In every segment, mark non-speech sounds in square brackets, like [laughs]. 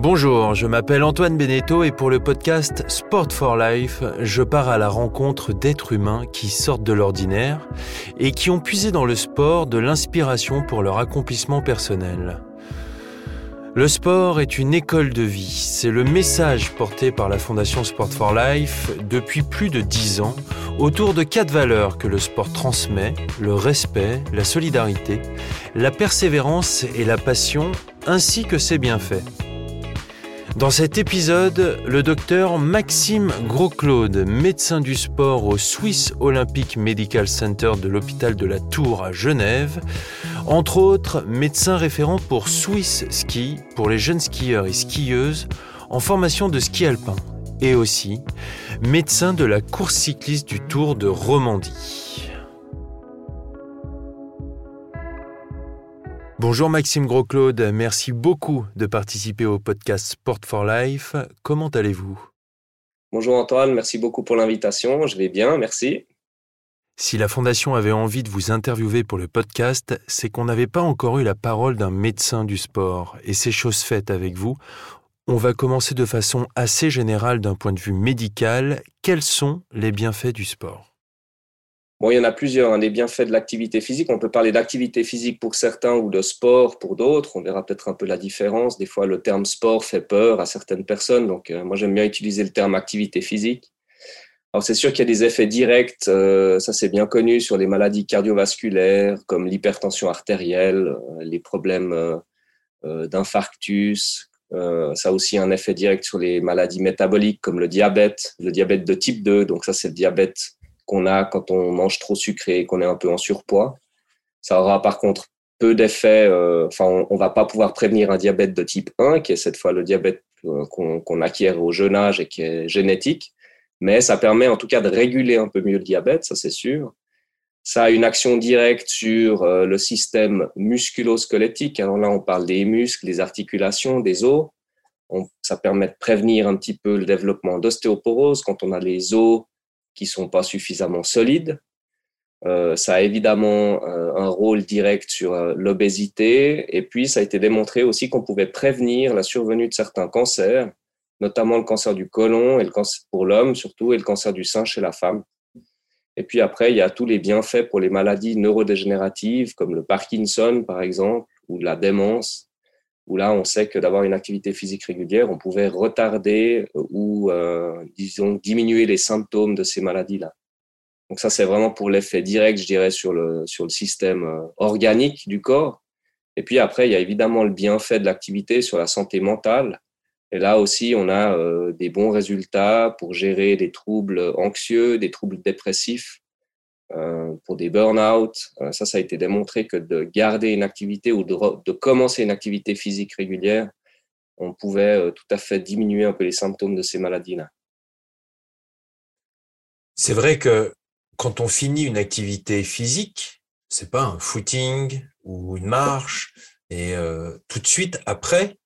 Bonjour, je m'appelle Antoine Beneteau et pour le podcast Sport for Life, je pars à la rencontre d'êtres humains qui sortent de l'ordinaire et qui ont puisé dans le sport de l'inspiration pour leur accomplissement personnel. Le sport est une école de vie. C'est le message porté par la Fondation Sport for Life depuis plus de dix ans autour de quatre valeurs que le sport transmet, le respect, la solidarité, la persévérance et la passion, ainsi que ses bienfaits. Dans cet épisode, le docteur Maxime Gros-Claude, médecin du sport au Swiss Olympic Medical Center de l'hôpital de la Tour à Genève, entre autres médecin référent pour Swiss Ski pour les jeunes skieurs et skieuses en formation de ski alpin, et aussi médecin de la course cycliste du Tour de Romandie. Bonjour Maxime Gros-Claude, merci beaucoup de participer au podcast Sport for Life. Comment allez-vous? Bonjour Antoine, merci beaucoup pour l'invitation. Je vais bien, merci. Si la Fondation avait envie de vous interviewer pour le podcast, c'est qu'on n'avait pas encore eu la parole d'un médecin du sport, et c'est chose faite avec vous. On va commencer de façon assez générale d'un point de vue médical. Quels sont les bienfaits du sport? Bon, il y en a plusieurs, hein, des bienfaits de l'activité physique. On peut parler d'activité physique pour certains ou de sport pour d'autres. On verra peut-être un peu la différence. Des fois, le terme sport fait peur à certaines personnes. Donc, euh, moi, j'aime bien utiliser le terme activité physique. Alors, c'est sûr qu'il y a des effets directs, euh, ça c'est bien connu, sur les maladies cardiovasculaires comme l'hypertension artérielle, euh, les problèmes d'infarctus. ça a aussi un effet direct sur les maladies métaboliques comme le diabète, le diabète de type 2. Donc, ça, c'est le diabète qu'on a quand on mange trop sucré, qu'on est un peu en surpoids. Ça aura par contre peu d'effets. Euh, enfin, on, ne va pas pouvoir prévenir un diabète de type 1, qui est cette fois le diabète euh, qu'on acquiert au jeune âge et qui est génétique. Mais ça permet en tout cas de réguler un peu mieux le diabète, ça c'est sûr. Ça a une action directe sur euh, le système musculo-squelettique. Alors là, on parle des muscles, des articulations, des os. ça permet de prévenir un petit peu le développement d'ostéoporose quand on a les os qui sont pas suffisamment solides. Euh, ça a évidemment euh, un rôle direct sur euh, l'obésité et puis ça a été démontré aussi qu'on pouvait prévenir la survenue de certains cancers, notamment le cancer du côlon et le cancer pour l'homme surtout et le cancer du sein chez la femme. Et puis après, il y a tous les bienfaits pour les maladies neurodégénératives comme le Parkinson par exemple ou la démence où là, on sait que d'avoir une activité physique régulière, on pouvait retarder euh, ou, euh, disons, diminuer les symptômes de ces maladies-là. Donc ça, c'est vraiment pour l'effet direct, je dirais, sur le, sur le système euh, organique du corps. Et puis après, il y a évidemment le bienfait de l'activité sur la santé mentale. Et là aussi, on a des bons résultats pour gérer des troubles anxieux, des troubles dépressifs, pour des burn-out. Euh, ça, ça a été démontré que de garder une activité ou de, commencer une activité physique régulière, on pouvait euh, tout à fait diminuer un peu les symptômes de ces maladies-là. C'est vrai que quand on finit une activité physique, c'est pas un footing ou une marche, et euh, tout de suite après,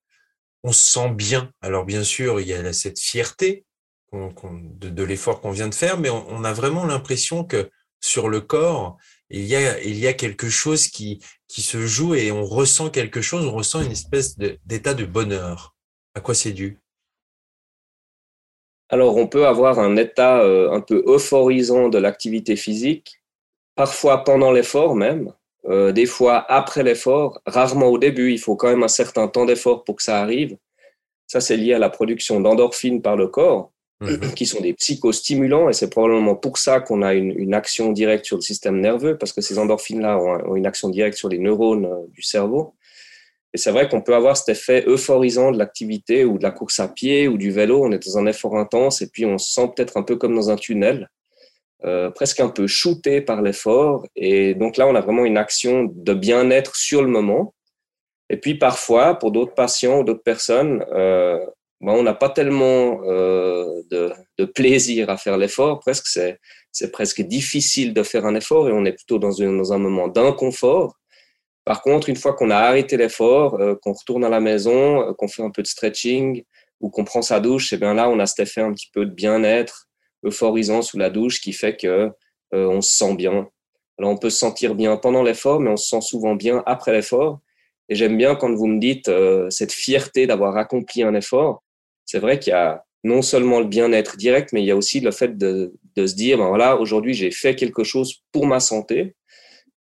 on se sent bien. Alors bien sûr, il y a cette fierté de, l'effort qu'on vient de faire, mais on a vraiment l'impression que sur le corps, il y a, quelque chose qui, qui se joue et on ressent quelque chose, on ressent une espèce d'état de, bonheur. À quoi c'est dû? Alors, on peut avoir un état euh, un peu euphorisant de l'activité physique, parfois pendant l'effort même, euh, des fois après l'effort, rarement au début, il faut quand même un certain temps d'effort pour que ça arrive. Ça, c'est lié à la production d'endorphines par le corps. Mhm. qui sont des psychostimulants, et c'est probablement pour ça qu'on a une, action directe sur le système nerveux, parce que ces endorphines-là ont, une action directe sur les neurones euh, du cerveau. Et c'est vrai qu'on peut avoir cet effet euphorisant de l'activité ou de la course à pied ou du vélo. On est dans un effort intense et puis on se sent peut-être un peu comme dans un tunnel, euh, presque un peu shooté par l'effort. Et donc là, on a vraiment une action de bien-être sur le moment. Et puis parfois, pour d'autres patients ou d'autres personnes, euh, on n'a pas tellement euh, de, plaisir à faire l'effort. Presque, c'est, presque difficile de faire un effort et on est plutôt dans, un moment d'inconfort. Par contre, une fois qu'on a arrêté l'effort, euh, qu'on retourne à la maison, euh, qu'on fait un peu de stretching ou qu'on prend sa douche, et eh bien là, on a cet effet un petit peu de bien-être euphorisant sous la douche qui fait que on se sent bien. Alors, on peut se sentir bien pendant l'effort, mais on se sent souvent bien après l'effort. Et j'aime bien quand vous me dites euh, cette fierté d'avoir accompli un effort. C'est vrai qu'il y a non seulement le bien-être direct, mais il y a aussi le fait de, se dire, ben voilà, aujourd'hui j'ai fait quelque chose pour ma santé.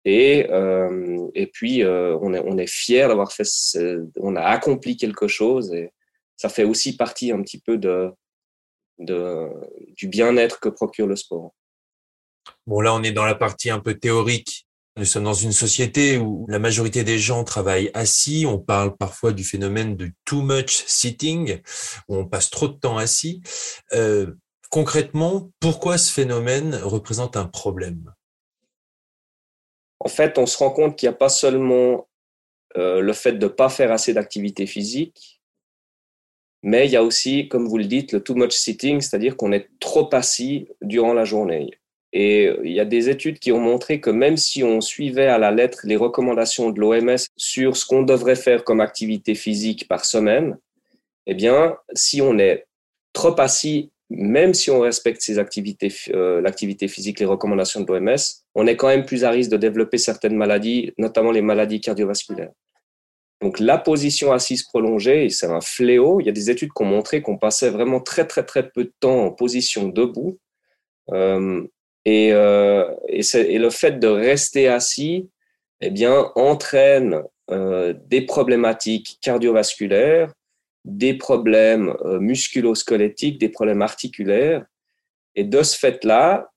Et, euh, et puis, euh, on, est, on fier d'avoir fait, ce, on a accompli quelque chose. Et ça fait aussi partie un petit peu de, de, du bien-être que procure le sport. Bon, là, on est dans la partie un peu théorique. Nous sommes dans une société où la majorité des gens travaillent assis. On parle parfois du phénomène de too much sitting, où on passe trop de temps assis. Euh, concrètement, pourquoi ce phénomène représente un problème? En fait, on se rend compte qu'il n'y a pas seulement euh, le fait de ne pas faire assez d'activité physique, mais il y a aussi, comme vous le dites, le too much sitting, c'est-à-dire qu'on est trop assis durant la journée. Et il y a des études qui ont montré que même si on suivait à la lettre les recommandations de l'OMS sur ce qu'on devrait faire comme activité physique par semaine, eh bien, si on est trop assis, même si on respecte ces activités, euh, l'activité physique, les recommandations de l'OMS, on est quand même plus à risque de développer certaines maladies, notamment les maladies cardiovasculaires. Donc la position assise prolongée, c'est un fléau. Il y a des études qui ont montré qu'on passait vraiment très très très peu de temps en position debout. Euh, et, euh, et, et, le fait de rester assis, eh bien, entraîne euh, des problématiques cardiovasculaires, des problèmes euh, musculo-squelettiques, des problèmes articulaires. Et de ce fait-là,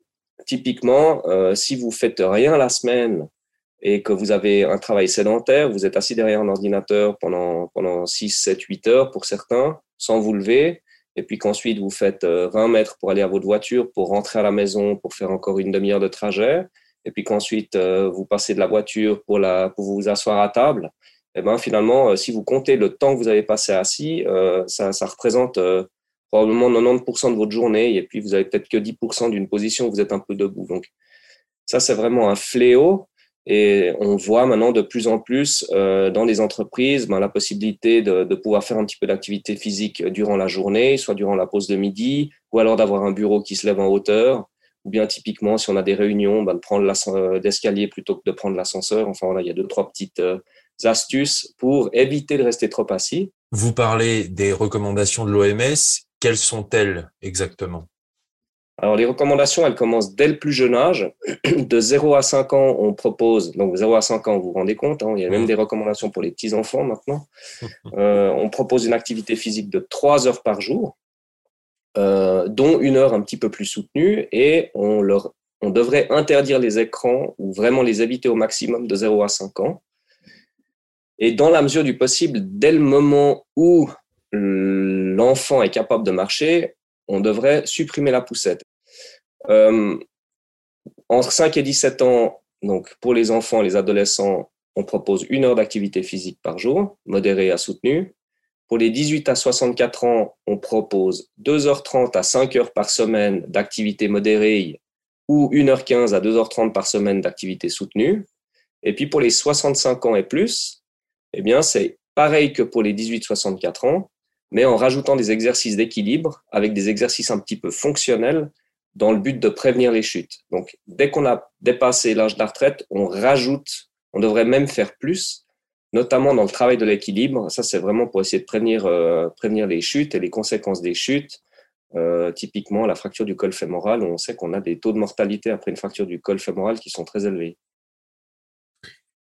typiquement, euh, si vous faites rien la semaine et que vous avez un travail sédentaire, vous êtes assis derrière un ordinateur pendant, pendant 6, 7, 8 heures pour certains, sans vous lever, et puis qu'ensuite vous faites 20 euh, mètres pour aller à votre voiture, pour rentrer à la maison, pour faire encore une demi-heure de trajet, et puis qu'ensuite euh, vous passez de la voiture pour, la, pour vous asseoir à table, et eh ben finalement, euh, si vous comptez le temps que vous avez passé assis, ça, ça représente probablement 90% de votre journée, et puis vous avez peut-être que 10% d'une position où vous êtes un peu debout. Donc ça, c'est vraiment un fléau. Et on voit maintenant de plus en plus euh, dans les entreprises ben, la possibilité de, de, pouvoir faire un petit peu d'activité physique durant la journée, soit durant la pause de midi, ou alors d'avoir un bureau qui se lève en hauteur, ou bien typiquement si on a des réunions, ben, de prendre l'escalier plutôt que de prendre l'ascenseur. Enfin voilà, il y a deux trois petites euh, astuces pour éviter de rester trop assis. Vous parlez des recommandations de l'OMS. Quelles sont-elles exactement? Alors, les recommandations, elles commencent dès le plus jeune âge. [clears throat] De 0 à 5 ans, on propose, donc 0 à 5 ans, vous vous rendez compte, hein, il y a même des recommandations pour les petits-enfants maintenant. [laughs] Euh, on propose une activité physique de 3 heures par jour, euh, dont une heure un petit peu plus soutenue, et on, leur, on devrait interdire les écrans ou vraiment les éviter au maximum de 0 à 5 ans. Et dans la mesure du possible, dès le moment où l'enfant est capable de marcher, on devrait supprimer la poussette. Euh, entre 5 et 17 ans, donc pour les enfants et les adolescents, on propose une heure d'activité physique par jour, modérée à soutenue. Pour les 18 à 64 ans, on propose 2h30 à 5 heures par semaine d'activité modérée ou 1h15 à 2h30 par semaine d'activité soutenue. Et puis pour les 65 ans et plus, eh bien c'est pareil que pour les 18-64 ans, mais en rajoutant des exercices d'équilibre avec des exercices un petit peu fonctionnels dans le but de prévenir les chutes. Donc, dès qu'on a dépassé l'âge de la retraite, on rajoute, on devrait même faire plus, notamment dans le travail de l'équilibre. Ça, c'est vraiment pour essayer de prévenir, euh, les chutes et les conséquences des chutes. Euh, typiquement, la fracture du col fémoral, on sait qu'on a des taux de mortalité après une fracture du col fémoral qui sont très élevés.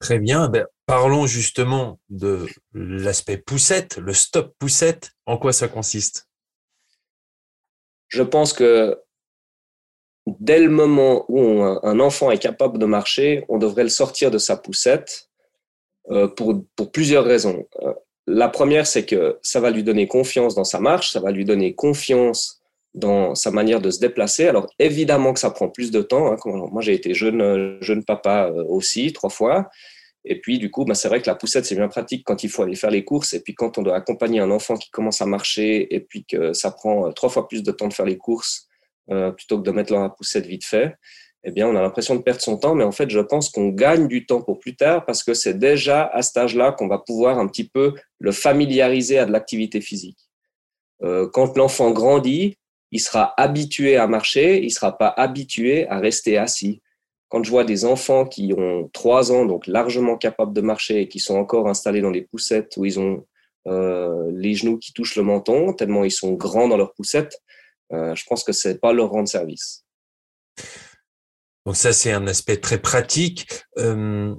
Très bien. Ben, parlons justement de l'aspect poussette, le stop poussette. En quoi ça consiste? Je pense que dès le moment où un enfant est capable de marcher, on devrait le sortir de sa poussette euh, pour, plusieurs raisons. Euh, la première, c'est que ça va lui donner confiance dans sa marche, ça va lui donner confiance dans sa manière de se déplacer. Alors évidemment que ça prend plus de temps. Hein. Moi j'ai été jeune, jeune papa euh, aussi trois fois. Et puis du coup, bah, c'est vrai que la poussette c'est bien pratique quand il faut aller faire les courses. Et puis quand on doit accompagner un enfant qui commence à marcher et puis que ça prend euh, trois fois plus de temps de faire les courses euh, plutôt que de mettre la poussette vite fait. Eh bien, on a l'impression de perdre son temps, mais en fait, je pense qu'on gagne du temps pour plus tard parce que c'est déjà à cet âge-là qu'on va pouvoir un petit peu le familiariser à de l'activité physique. Euh, quand l'enfant grandit, il sera habitué à marcher, il sera pas habitué à rester assis. Quand je vois des enfants qui ont trois ans, donc largement capables de marcher et qui sont encore installés dans des poussettes où ils ont euh, les genoux qui touchent le menton, tellement ils sont grands dans leurs poussettes, euh, je pense que c'est pas leur rendre service. Donc ça, c'est un aspect très pratique. Euh,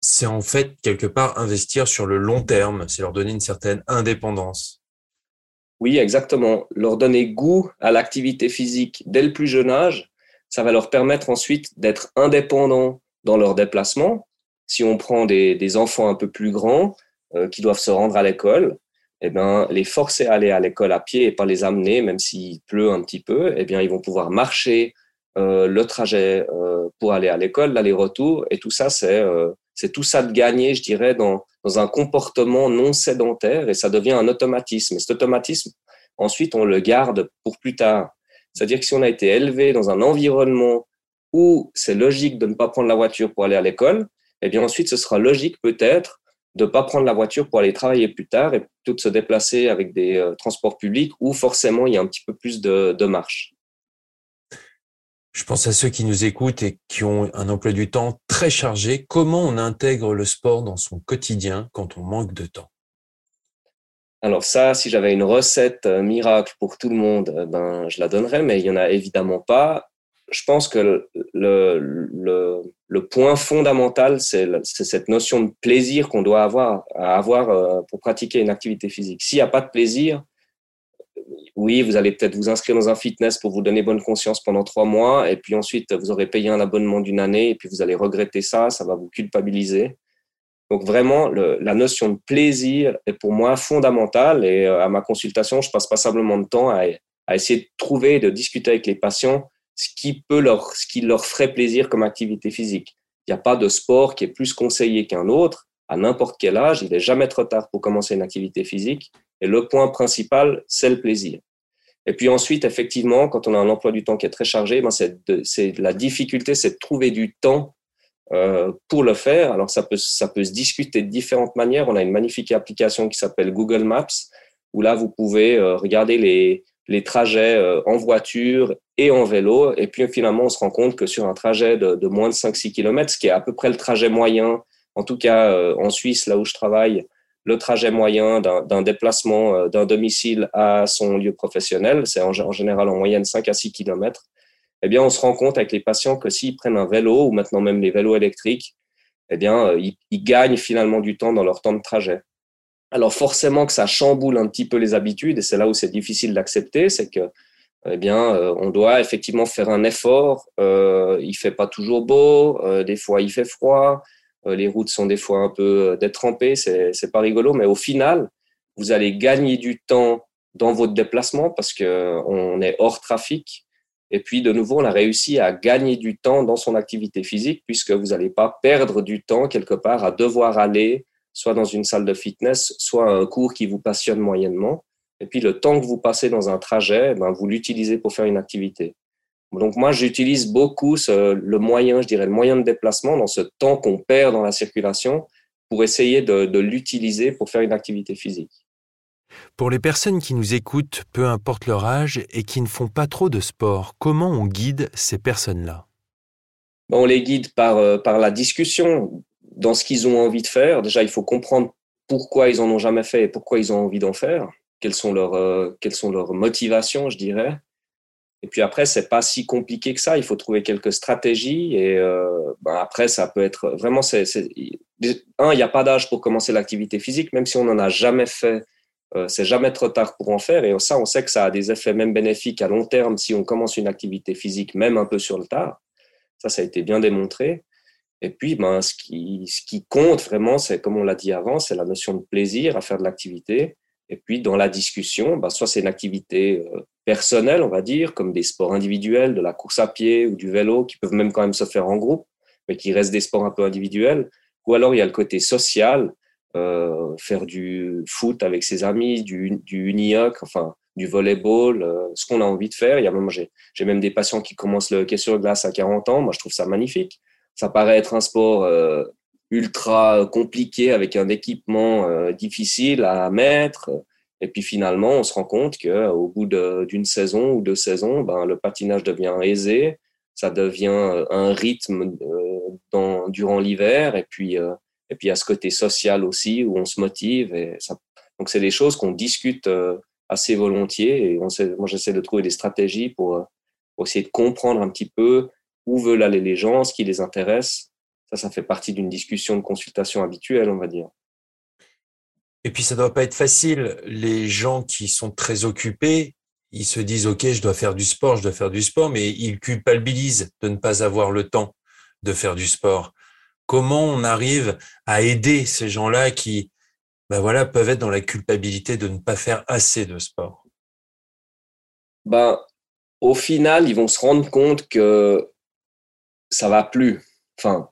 c'est en fait quelque part investir sur le long terme, c'est leur donner une certaine indépendance. Oui, exactement. Leur donner goût à l'activité physique dès le plus jeune âge, ça va leur permettre ensuite d'être indépendants dans leurs déplacements. Si on prend des, des enfants un peu plus grands euh, qui doivent se rendre à l'école, eh ben, les forcer à aller à l'école à pied et pas les amener, même s'il pleut un petit peu, eh bien, ils vont pouvoir marcher euh, le trajet euh, pour aller à l'école, l'aller-retour, et tout ça, c'est euh, tout ça de gagner, je dirais, dans, dans un comportement non sédentaire, et ça devient un automatisme. Et cet automatisme, ensuite, on le garde pour plus tard. C'est-à-dire que si on a été élevé dans un environnement où c'est logique de ne pas prendre la voiture pour aller à l'école, eh bien ensuite, ce sera logique peut-être de ne pas prendre la voiture pour aller travailler plus tard et plutôt de se déplacer avec des euh, transports publics où forcément il y a un petit peu plus de, de marche. Je pense à ceux qui nous écoutent et qui ont un emploi du temps très chargé. Comment on intègre le sport dans son quotidien quand on manque de temps? Alors ça, si j'avais une recette euh, miracle pour tout le monde, euh, ben je la donnerais, mais il y en a évidemment pas. Je pense que le point fondamental, c'est cette notion de plaisir qu'on doit avoir à avoir euh, pour pratiquer une activité physique. S'il n'y a pas de plaisir, oui, vous allez peut-être vous inscrire dans un fitness pour vous donner bonne conscience pendant trois mois, et puis ensuite vous aurez payé un abonnement d'une année, et puis vous allez regretter ça, ça va vous culpabiliser. Donc vraiment, le, la notion de plaisir est pour moi fondamentale, et euh, à ma consultation, je passe passablement de temps à, à essayer de trouver, de discuter avec les patients ce qui peut leur, ce qui leur ferait plaisir comme activité physique. Il n'y a pas de sport qui est plus conseillé qu'un autre à n'importe quel âge. Il n'est jamais trop tard pour commencer une activité physique. Et le point principal, c'est le plaisir. Et puis ensuite, effectivement, quand on a un emploi du temps qui est très chargé, ben c'est la difficulté, c'est de trouver du temps euh, pour le faire. Alors ça peut, ça peut se discuter de différentes manières. On a une magnifique application qui s'appelle Google Maps, où là, vous pouvez euh, regarder les, les trajets euh, en voiture et en vélo. Et puis finalement, on se rend compte que sur un trajet de, de moins de 5-6 km, ce qui est à peu près le trajet moyen, en tout cas euh, en Suisse, là où je travaille, le trajet moyen d'un déplacement euh, d'un domicile à son lieu professionnel, c'est en, général en moyenne 5 à 6 km, eh bien, on se rend compte avec les patients que s'ils prennent un vélo ou maintenant même les vélos électriques, eh bien, euh, ils, gagnent finalement du temps dans leur temps de trajet. Alors forcément que ça chamboule un petit peu les habitudes et c'est là où c'est difficile d'accepter, c'est que eh bien, euh, on doit effectivement faire un effort. Euh, il fait pas toujours beau, euh, des fois il fait froid, euh, les routes sont des fois un peu détrempées, c'est c'est pas rigolo, mais au final, vous allez gagner du temps dans votre déplacement parce que on est hors trafic. Et puis, de nouveau, on a réussi à gagner du temps dans son activité physique puisque vous n'allez pas perdre du temps quelque part à devoir aller soit dans une salle de fitness, soit un cours qui vous passionne moyennement. Et puis, le temps que vous passez dans un trajet, ben, vous l'utilisez pour faire une activité. Donc moi, j'utilise beaucoup le moyen, je dirais, le moyen de déplacement dans ce temps qu'on perd dans la circulation pour essayer de l'utiliser pour faire une activité physique. Pour les personnes qui nous écoutent, peu importe leur âge, et qui ne font pas trop de sport, comment on guide ces personnes-là? On les guide par, euh, par la discussion dans ce qu'ils ont envie de faire. Déjà, il faut comprendre pourquoi ils en ont jamais fait et pourquoi ils ont envie d'en faire. Quelles sont leurs, euh, quelles sont leurs motivations, je dirais. Et puis après, c'est pas si compliqué que ça. Il faut trouver quelques stratégies. Et euh, ben après, ça peut être vraiment. Un, il n'y a pas d'âge pour commencer l'activité physique, même si on n'en a jamais fait. Euh, c'est jamais trop tard pour en faire. Et ça, on sait que ça a des effets même bénéfiques à long terme si on commence une activité physique, même un peu sur le tard. Ça, ça a été bien démontré. Et puis, ben, ce qui, ce qui compte vraiment, c'est comme on l'a dit avant, c'est la notion de plaisir à faire de l'activité. Et puis, dans la discussion, ben, soit c'est une activité euh, personnelle, on va dire, comme des sports individuels, de la course à pied ou du vélo, qui peuvent même quand même se faire en groupe, mais qui restent des sports un peu individuels. Ou alors, il y a le côté social, faire du foot avec ses amis, du, du unioc, enfin, du volleyball, euh, ce qu'on a envie de faire. Il y a même, j'ai, même des patients qui commencent le hockey sur glace à 40 ans. Moi, je trouve ça magnifique. Ça paraît être un sport euh, ultra compliqué avec un équipement euh, difficile à mettre. Et puis finalement, on se rend compte que au bout d'une saison ou deux saisons, ben, le patinage devient aisé. ça devient un rythme dans, durant l'hiver, et puis et puis il y a ce côté social aussi où on se motive. Donc c'est des choses qu'on discute assez volontiers. Et on moi j'essaie de trouver des stratégies pour, pour, essayer de comprendre un petit peu où veulent aller les gens, ce qui les intéresse. Ça, ça fait partie d'une discussion de consultation habituelle, on va dire. Et puis ça doit pas être facile. Les gens qui sont très occupés, ils se disent OK, je dois faire du sport, je dois faire du sport, mais ils culpabilisent de ne pas avoir le temps de faire du sport. Comment on arrive à aider ces gens-là qui, ben voilà, peuvent être dans la culpabilité de ne pas faire assez de sport? Ben, au final, ils vont se rendre compte que ça va plus. Enfin,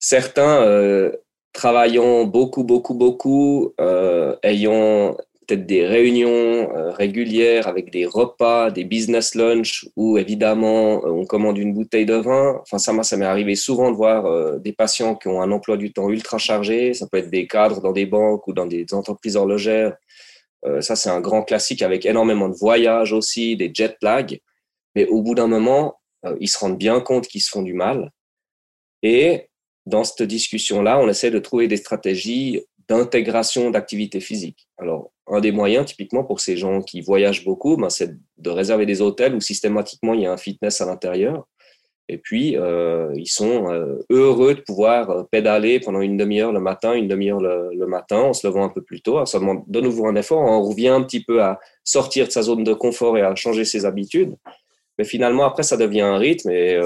certains euh, travaillant beaucoup, beaucoup, beaucoup, euh, ayant des réunions euh, régulières avec des repas, des business lunch où évidemment on commande une bouteille de vin. Enfin, ça, ça m'est arrivé souvent de voir des patients qui ont un emploi du temps ultra chargé. Ça peut être des cadres dans des banques ou dans des entreprises horlogères. ça, c'est un grand classique avec énormément de voyages aussi, des jet lag. Mais au bout d'un moment, ils se rendent bien compte qu'ils se font du mal. Et dans cette discussion-là, on essaie de trouver des stratégies d'intégration d'activité physique. Alors, un des moyens, typiquement, pour ces gens qui voyagent beaucoup, ben, c'est de réserver des hôtels où systématiquement il y a un fitness à l'intérieur. Et puis, euh, ils sont euh, heureux de pouvoir euh, pédaler pendant une demi-heure le matin, une demi-heure le, matin, en se levant un peu plus tôt. Ça demande de nouveau un effort. On revient un petit peu à sortir de sa zone de confort et à changer ses habitudes. Mais finalement, après, ça devient un rythme. Et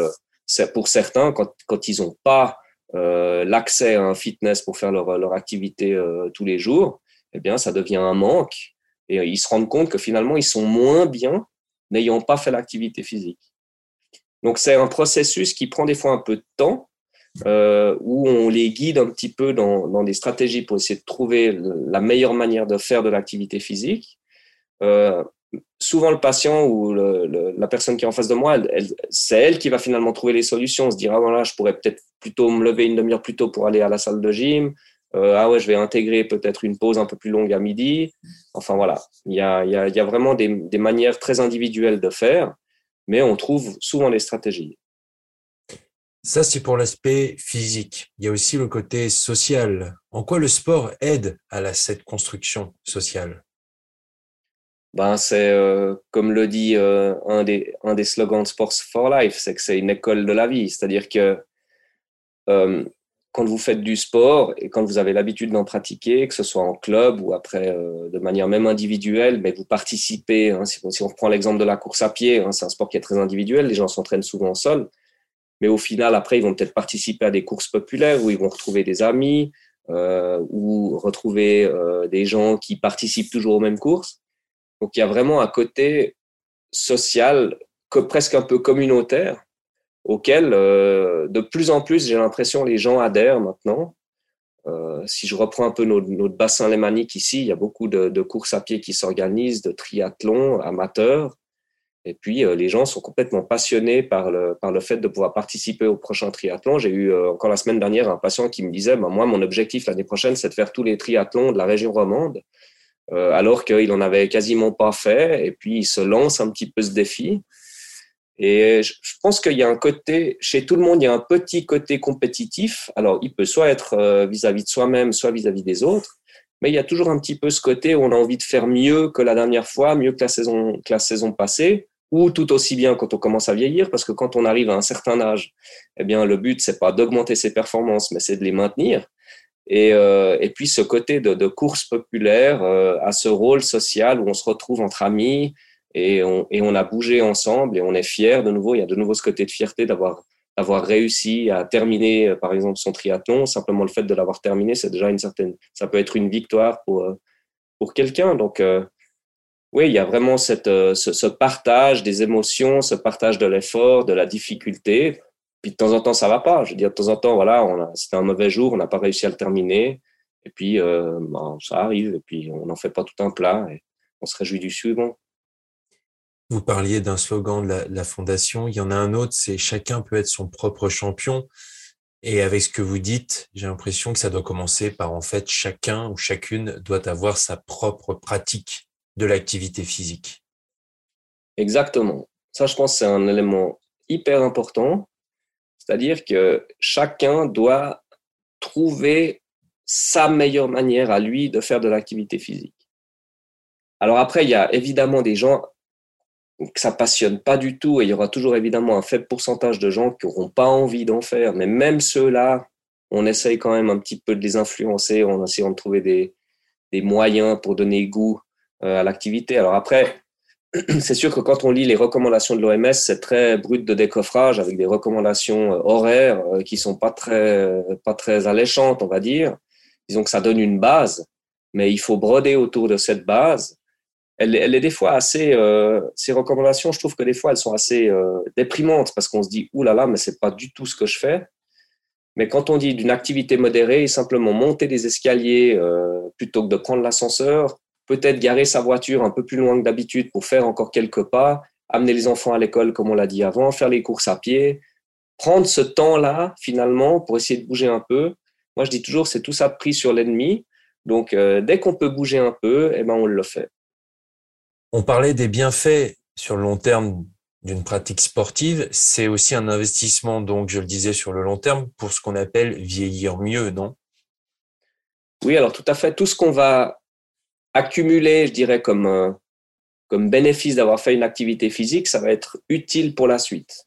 pour certains, quand, ils n'ont pas l'accès à un fitness pour faire leur, leur activité euh, tous les jours, eh bien, ça devient un manque. Et ils se rendent compte que finalement, ils sont moins bien n'ayant pas fait l'activité physique. Donc, c'est un processus qui prend des fois un peu de temps, euh, où on les guide un petit peu dans, dans, des stratégies pour essayer de trouver la meilleure manière de faire de l'activité physique. Euh, souvent le patient ou la personne qui est en face de moi, c'est elle qui va finalement trouver les solutions. On se dira, voilà, je pourrais peut-être plutôt me lever une demi-heure plus tôt pour aller à la salle de gym. Euh, ah ouais, je vais intégrer peut-être une pause un peu plus longue à midi. Enfin voilà, il y a, vraiment des, des, manières très individuelles de faire, mais on trouve souvent les stratégies. Ça, c'est pour l'aspect physique. Il y a aussi le côté social. En quoi le sport aide à la, cette construction sociale? Ben c'est euh, comme le dit euh, un, des, un des slogans de Sports for Life, c'est que c'est une école de la vie. C'est-à-dire que euh, quand vous faites du sport et quand vous avez l'habitude d'en pratiquer, que ce soit en club ou après de manière même individuelle, mais vous participez. Hein, si, on reprend l'exemple de la course à pied, hein, c'est un sport qui est très individuel, les gens s'entraînent souvent sol, mais au final, après, ils vont peut-être participer à des courses populaires où ils vont retrouver des amis ou retrouver des gens qui participent toujours aux mêmes courses. Donc il y a vraiment un côté social, presque un peu communautaire, auquel euh, de plus en plus j'ai l'impression les gens adhèrent maintenant. Euh, si je reprends un peu notre, bassin lémanique ici, il y a beaucoup de, courses à pied qui s'organisent, de triathlons amateurs. Et puis, euh, les gens sont complètement passionnés par le, par le fait de pouvoir participer au prochain triathlon. J'ai eu encore la semaine dernière un patient qui me disait, bah, moi, mon objectif l'année prochaine, c'est de faire tous les triathlons de la région romande. Euh, alors qu'il en avait quasiment pas fait. Et puis, il se lance un petit peu ce défi. Et je pense qu'il y a un côté, chez tout le monde, il y a un petit côté compétitif. Alors, il peut soit être euh, vis-à-vis de soi-même, soit vis-à-vis des autres. Mais il y a toujours un petit peu ce côté où on a envie de faire mieux que la dernière fois, mieux que la saison, que la saison passée, ou tout aussi bien quand on commence à vieillir, parce que quand on arrive à un certain âge, eh bien, le but, c'est pas d'augmenter ses performances, mais c'est de les maintenir. Et, euh, et puis ce côté de, de course populaire euh, à ce rôle social où on se retrouve entre amis et on, et on a bougé ensemble et on est fier de nouveau. Il y a de nouveau ce côté de fierté d'avoir d'avoir réussi à terminer, euh, par exemple, son triathlon. Simplement le fait de l'avoir terminé, c'est déjà une certaine, ça peut être une victoire pour euh, pour quelqu'un. Donc oui, il y a vraiment cette, ce, ce partage des émotions, ce partage de l'effort, de la difficulté puis de temps en temps, ça va pas. Je veux dire, de temps en temps, voilà, c'était un mauvais jour, on n'a pas réussi à le terminer. Et puis, euh, ben, ça arrive. Et puis, on n'en fait pas tout un plat. Et on se réjouit du suivant. Vous parliez d'un slogan de la, fondation. Il y en a un autre, c'est chacun peut être son propre champion. Et avec ce que vous dites, j'ai l'impression que ça doit commencer par en fait chacun ou chacune doit avoir sa propre pratique de l'activité physique. Exactement. Ça, je pense, c'est un élément hyper important. C'est-à-dire que chacun doit trouver sa meilleure manière à lui de faire de l'activité physique. Alors après, il y a évidemment des gens que ça passionne pas du tout et il y aura toujours évidemment un faible pourcentage de gens qui n'auront pas envie d'en faire. Mais même ceux-là, on essaye quand même un petit peu de les influencer en essayant de trouver des, moyens pour donner goût euh, à l'activité. Alors après, [clears throat] c'est sûr que quand on lit les recommandations de l'OMS, c'est très brut de décoffrage avec des recommandations euh, horaires euh, qui sont pas très, pas très alléchantes, on va dire. Disons que ça donne une base, mais il faut broder autour de cette base. Elle, est des fois assez, euh, ces recommandations, je trouve que des fois elles sont assez euh, déprimantes parce qu'on se dit, ouh là là, mais c'est pas du tout ce que je fais. Mais quand on dit d'une activité modérée, simplement monter des escaliers euh, plutôt que de prendre l'ascenseur, peut-être garer sa voiture un peu plus loin que d'habitude pour faire encore quelques pas, amener les enfants à l'école comme on l'a dit avant, faire les courses à pied, prendre ce temps-là finalement pour essayer de bouger un peu. Moi, je dis toujours, c'est tout ça pris sur l'ennemi. Donc, euh, dès qu'on peut bouger un peu, eh ben, on le fait. On parlait des bienfaits sur le long terme d'une pratique sportive, c'est aussi un investissement, donc je le disais, sur le long terme pour ce qu'on appelle vieillir mieux, non? Oui, alors tout à fait. Tout ce qu'on va accumuler, je dirais, comme, euh, comme bénéfice d'avoir fait une activité physique, ça va être utile pour la suite.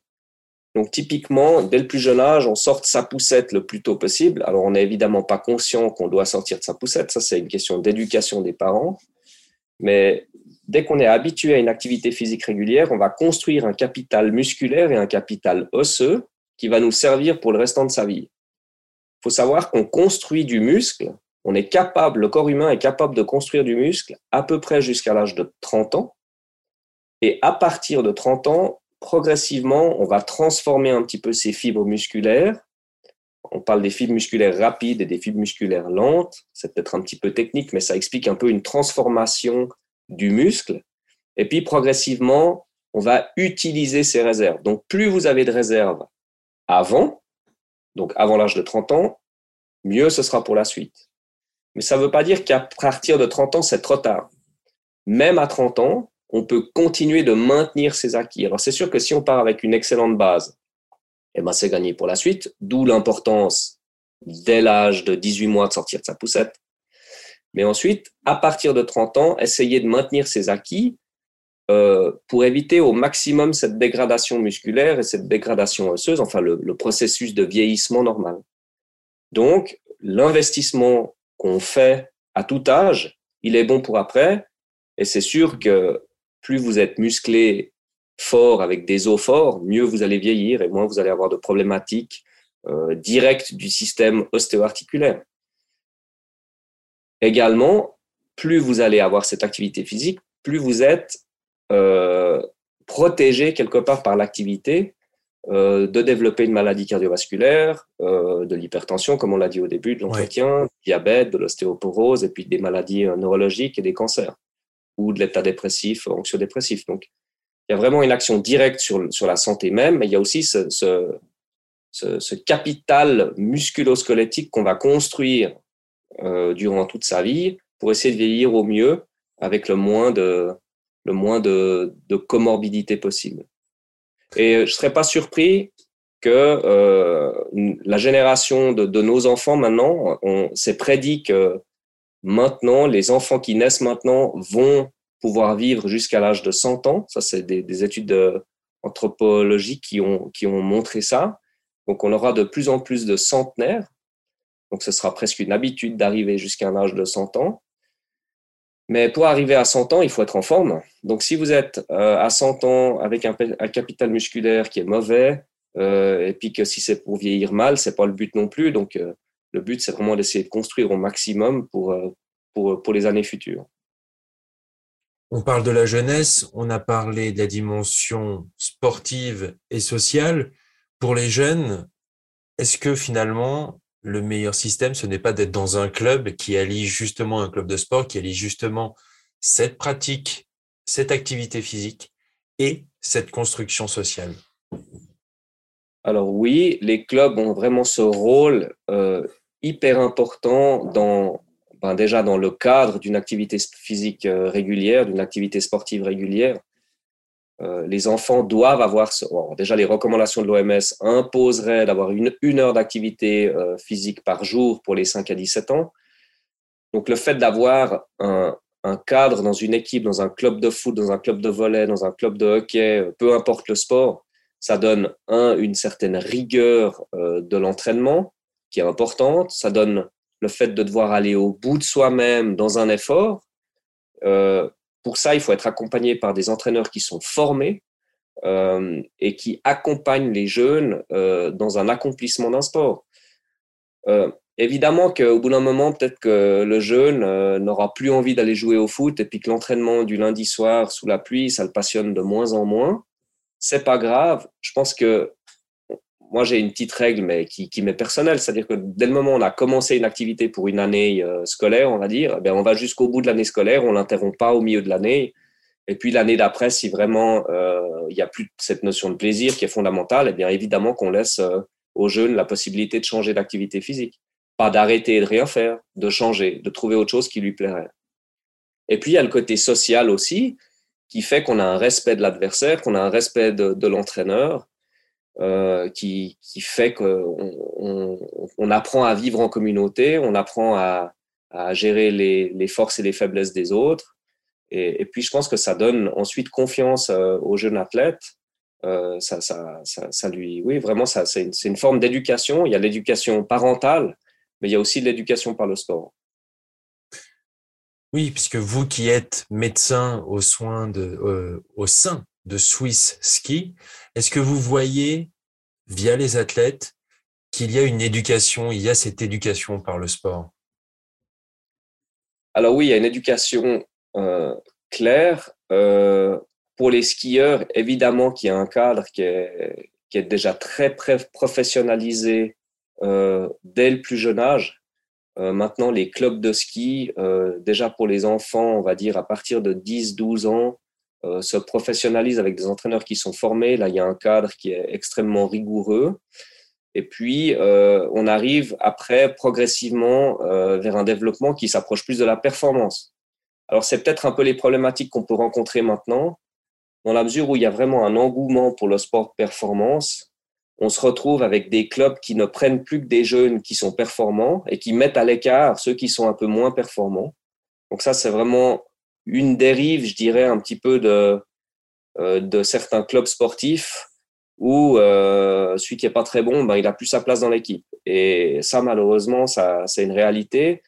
Donc typiquement, dès le plus jeune âge, on sort de sa poussette le plus tôt possible. Alors on n'est évidemment pas conscient qu'on doit sortir de sa poussette, ça c'est une question d'éducation des parents. Mais dès qu'on est habitué à une activité physique régulière, on va construire un capital musculaire et un capital osseux qui va nous servir pour le restant de sa vie. Il faut savoir qu'on construit du muscle, on est capable, le corps humain est capable de construire du muscle à peu près jusqu'à l'âge de 30 ans. Et à partir de 30 ans, progressivement, on va transformer un petit peu ces fibres musculaires. On parle des fibres musculaires rapides et des fibres musculaires lentes. C'est peut-être un petit peu technique, mais ça explique un peu une transformation du muscle. Et puis progressivement, on va utiliser ces réserves. Donc plus vous avez de réserves avant, donc avant l'âge de 30 ans, mieux ce sera pour la suite. Mais ça ne veut pas dire qu'à partir de 30 ans, c'est trop tard. Même à 30 ans, on peut continuer de maintenir ses acquis. Alors c'est sûr que si on part avec une excellente base, eh ben c'est gagné pour la suite, d'où l'importance dès l'âge de 18 mois de sortir de sa poussette. Mais ensuite, à partir de 30 ans, essayer de maintenir ses acquis euh, pour éviter au maximum cette dégradation musculaire et cette dégradation osseuse, enfin le, le processus de vieillissement normal. Donc, l'investissement qu'on fait à tout âge, il est bon pour après. Et c'est sûr que plus vous êtes musclé, fort, avec des os forts, mieux vous allez vieillir et moins vous allez avoir de problématiques euh, directes du système ostéo-articulaire. Également, plus vous allez avoir cette activité physique, plus vous êtes euh, protégé quelque part par l'activité euh, de développer une maladie cardiovasculaire, euh, de l'hypertension, comme on l'a dit au début de l'entretien, ouais. diabète, de l'ostéoporose, et puis des maladies euh, neurologiques et des cancers ou de l'état dépressif, anxio-dépressif. Donc, il y a vraiment une action directe sur, sur la santé même, mais il y a aussi ce, ce, ce, ce capital musculo-squelettique qu'on va construire euh, durant toute sa vie pour essayer de vieillir au mieux avec le moins de, le moins de, de comorbidité possible. Et je ne serais pas surpris que euh, la génération de, nos enfants maintenant, on s'est prédit que Maintenant, les enfants qui naissent maintenant vont pouvoir vivre jusqu'à l'âge de 100 ans. Ça, c'est des, des, études anthropologiques qui ont, qui ont montré ça. Donc, on aura de plus en plus de centenaires. Donc, ce sera presque une habitude d'arriver jusqu'à un âge de 100 ans. Mais pour arriver à 100 ans, il faut être en forme. Donc, si vous êtes euh, à 100 ans avec un, capital musculaire qui est mauvais, euh, et puis que si c'est pour vieillir mal, c'est pas le but non plus. Donc, euh, le but, c'est vraiment d'essayer de construire au maximum pour, pour, pour les années futures. On parle de la jeunesse, on a parlé de la dimension sportive et sociale. Pour les jeunes, est-ce que finalement, le meilleur système, ce n'est pas d'être dans un club qui allie justement un club de sport, qui allie justement cette pratique, cette activité physique et cette construction sociale Alors oui, les clubs ont vraiment ce rôle euh, hyper important dans, ben déjà dans le cadre d'une activité physique régulière, d'une activité sportive régulière. Les enfants doivent avoir, déjà les recommandations de l'OMS imposeraient d'avoir une, une heure d'activité physique par jour pour les 5 à 17 ans. Donc le fait d'avoir un, cadre dans une équipe, dans un club de foot, dans un club de volley, dans un club de hockey, peu importe le sport, ça donne un, une certaine rigueur euh, de l'entraînement qui est importante. Ça donne le fait de devoir aller au bout de soi-même dans un effort. Euh, pour ça, il faut être accompagné par des entraîneurs qui sont formés euh, et qui accompagnent les jeunes euh, dans un accomplissement d'un sport. Euh, évidemment qu'au bout d'un moment, peut-être que le jeune n'aura plus envie d'aller jouer au foot et puis que l'entraînement du lundi soir sous la pluie, ça le passionne de moins en moins c'est pas grave. Je pense que moi, j'ai une petite règle, mais qui, qui m'est personnelle. C'est-à-dire que dès le moment où on a commencé une activité pour une année euh, scolaire, on va dire, eh on va jusqu'au bout de l'année scolaire, on l'interrompt pas au milieu de l'année. Et puis l'année d'après, si vraiment euh, il n'y a plus cette notion de plaisir qui est fondamentale, eh bien évidemment qu'on laisse euh, aux jeunes la possibilité de changer d'activité physique. Pas d'arrêter et de rien faire, de changer, de trouver autre chose qui lui plairait. Et puis il y a le côté social aussi qui fait qu'on a un respect de l'adversaire, qu'on a un respect de, l'entraîneur, euh, qui, qui, fait qu'on on, on, apprend à vivre en communauté, on apprend à, gérer les, forces et les faiblesses des autres. Et, puis, je pense que ça donne ensuite confiance euh, aux jeunes athlètes. Euh, ça, ça, ça, ça, lui, oui, vraiment, ça, c'est une, une forme d'éducation. Il y a l'éducation parentale, mais il y a aussi l'éducation par le sport. Oui, puisque vous qui êtes médecin aux soins de, euh, au sein de Swiss Ski, est-ce que vous voyez via les athlètes qu'il y a une éducation, il y a cette éducation par le sport? Alors oui, il y a une éducation euh, claire. Euh, pour les skieurs, évidemment qu'il y a un cadre qui est, déjà très, professionnalisé euh, dès le plus jeune âge. Maintenant, les clubs de ski, déjà pour les enfants, on va dire à partir de 10-12 ans, se professionnalisent avec des entraîneurs qui sont formés. Là, il y a un cadre qui est extrêmement rigoureux. Et puis, on arrive après progressivement vers un développement qui s'approche plus de la performance. Alors, c'est peut-être un peu les problématiques qu'on peut rencontrer maintenant, dans la mesure où il y a vraiment un engouement pour le sport performance on se retrouve avec des clubs qui ne prennent plus que des jeunes qui sont performants et qui mettent à l'écart ceux qui sont un peu moins performants. Donc ça, c'est vraiment une dérive, je dirais, un petit peu de, euh, de certains clubs sportifs où euh, celui qui est pas très bon, ben, il a plus sa place dans l'équipe. Et ça, malheureusement, ça, c'est une réalité.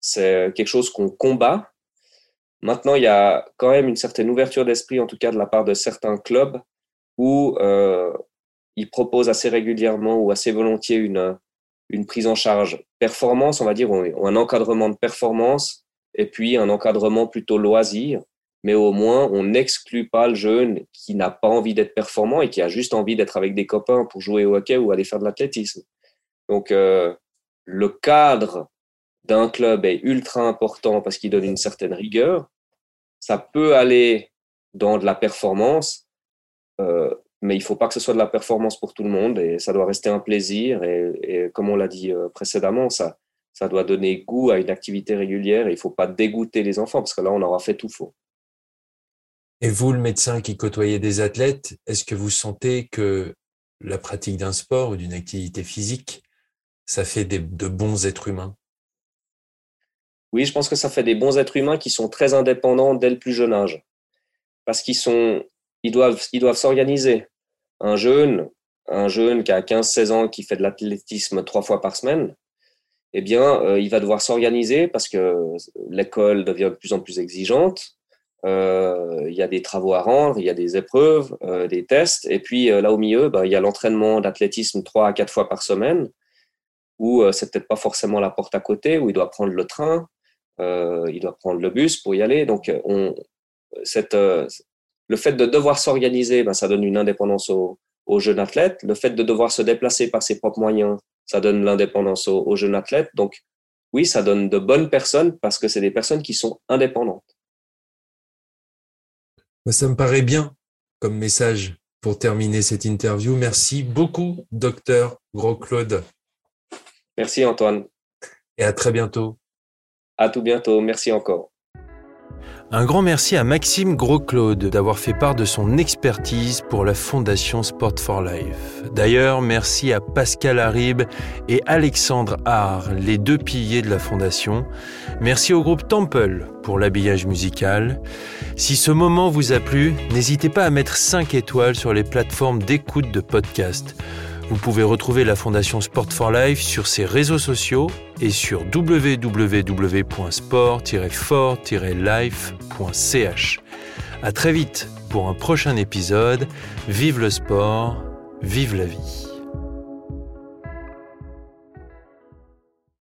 C'est quelque chose qu'on combat. Maintenant, il y a quand même une certaine ouverture d'esprit, en tout cas de la part de certains clubs, où euh, il propose assez régulièrement ou assez volontiers une, une prise en charge performance, on va dire, ou un encadrement de performance, et puis un encadrement plutôt loisir, mais au moins on n'exclut pas le jeune qui n'a pas envie d'être performant et qui a juste envie d'être avec des copains pour jouer au hockey ou aller faire de l'athlétisme. Donc euh, le cadre d'un club est ultra important parce qu'il donne une certaine rigueur. Ça peut aller dans de la performance, euh, mais il faut pas que ce soit de la performance pour tout le monde et ça doit rester un plaisir. Et, et comme on l'a dit euh, précédemment, ça, ça doit donner goût à une activité régulière et il faut pas dégoûter les enfants parce que là, on aura fait tout faux. Et vous, le médecin qui côtoyez des athlètes, est-ce que vous sentez que la pratique d'un sport ou d'une activité physique, ça fait des, de bons êtres humains? Oui, je pense que ça fait des bons êtres humains qui sont très indépendants dès le plus jeune âge. Parce qu'ils sont, ils doivent, ils doivent s'organiser un jeune, un jeune qui a 15-16 ans qui fait de l'athlétisme trois fois par semaine, eh bien, euh, il va devoir s'organiser parce que l'école devient de plus en plus exigeante. Euh, il y a des travaux à rendre, il y a des épreuves, euh, des tests. Et puis là au milieu, ben, il y a l'entraînement d'athlétisme trois à quatre fois par semaine, où c'est peut-être pas forcément la porte à côté, où il doit prendre le train, il doit prendre le bus pour y aller. Donc, le fait de devoir s'organiser, ben, ça donne une indépendance aux, jeunes athlètes. Le fait de devoir se déplacer par ses propres moyens, ça donne l'indépendance aux, jeunes athlètes. Donc, oui, ça donne de bonnes personnes parce que c'est des personnes qui sont indépendantes. Ça me paraît bien comme message pour terminer cette interview. Merci beaucoup, docteur Gros-Claude. Merci, Antoine. Et à très bientôt. À tout bientôt. Merci encore. Un grand merci à Maxime Gros-Claude d'avoir fait part de son expertise pour la Fondation Sport for Life. D'ailleurs, merci à Pascal Harib et Alexandre Haar, les deux piliers de la Fondation. Merci au groupe Temple pour l'habillage musical. Si ce moment vous a plu, n'hésitez pas à mettre 5 étoiles sur les plateformes d'écoute de podcast. Vous pouvez retrouver la Fondation Sport for Life sur ses réseaux sociaux et sur www.sport-for-life.ch. À très vite pour un prochain épisode. Vive le sport, vive la vie.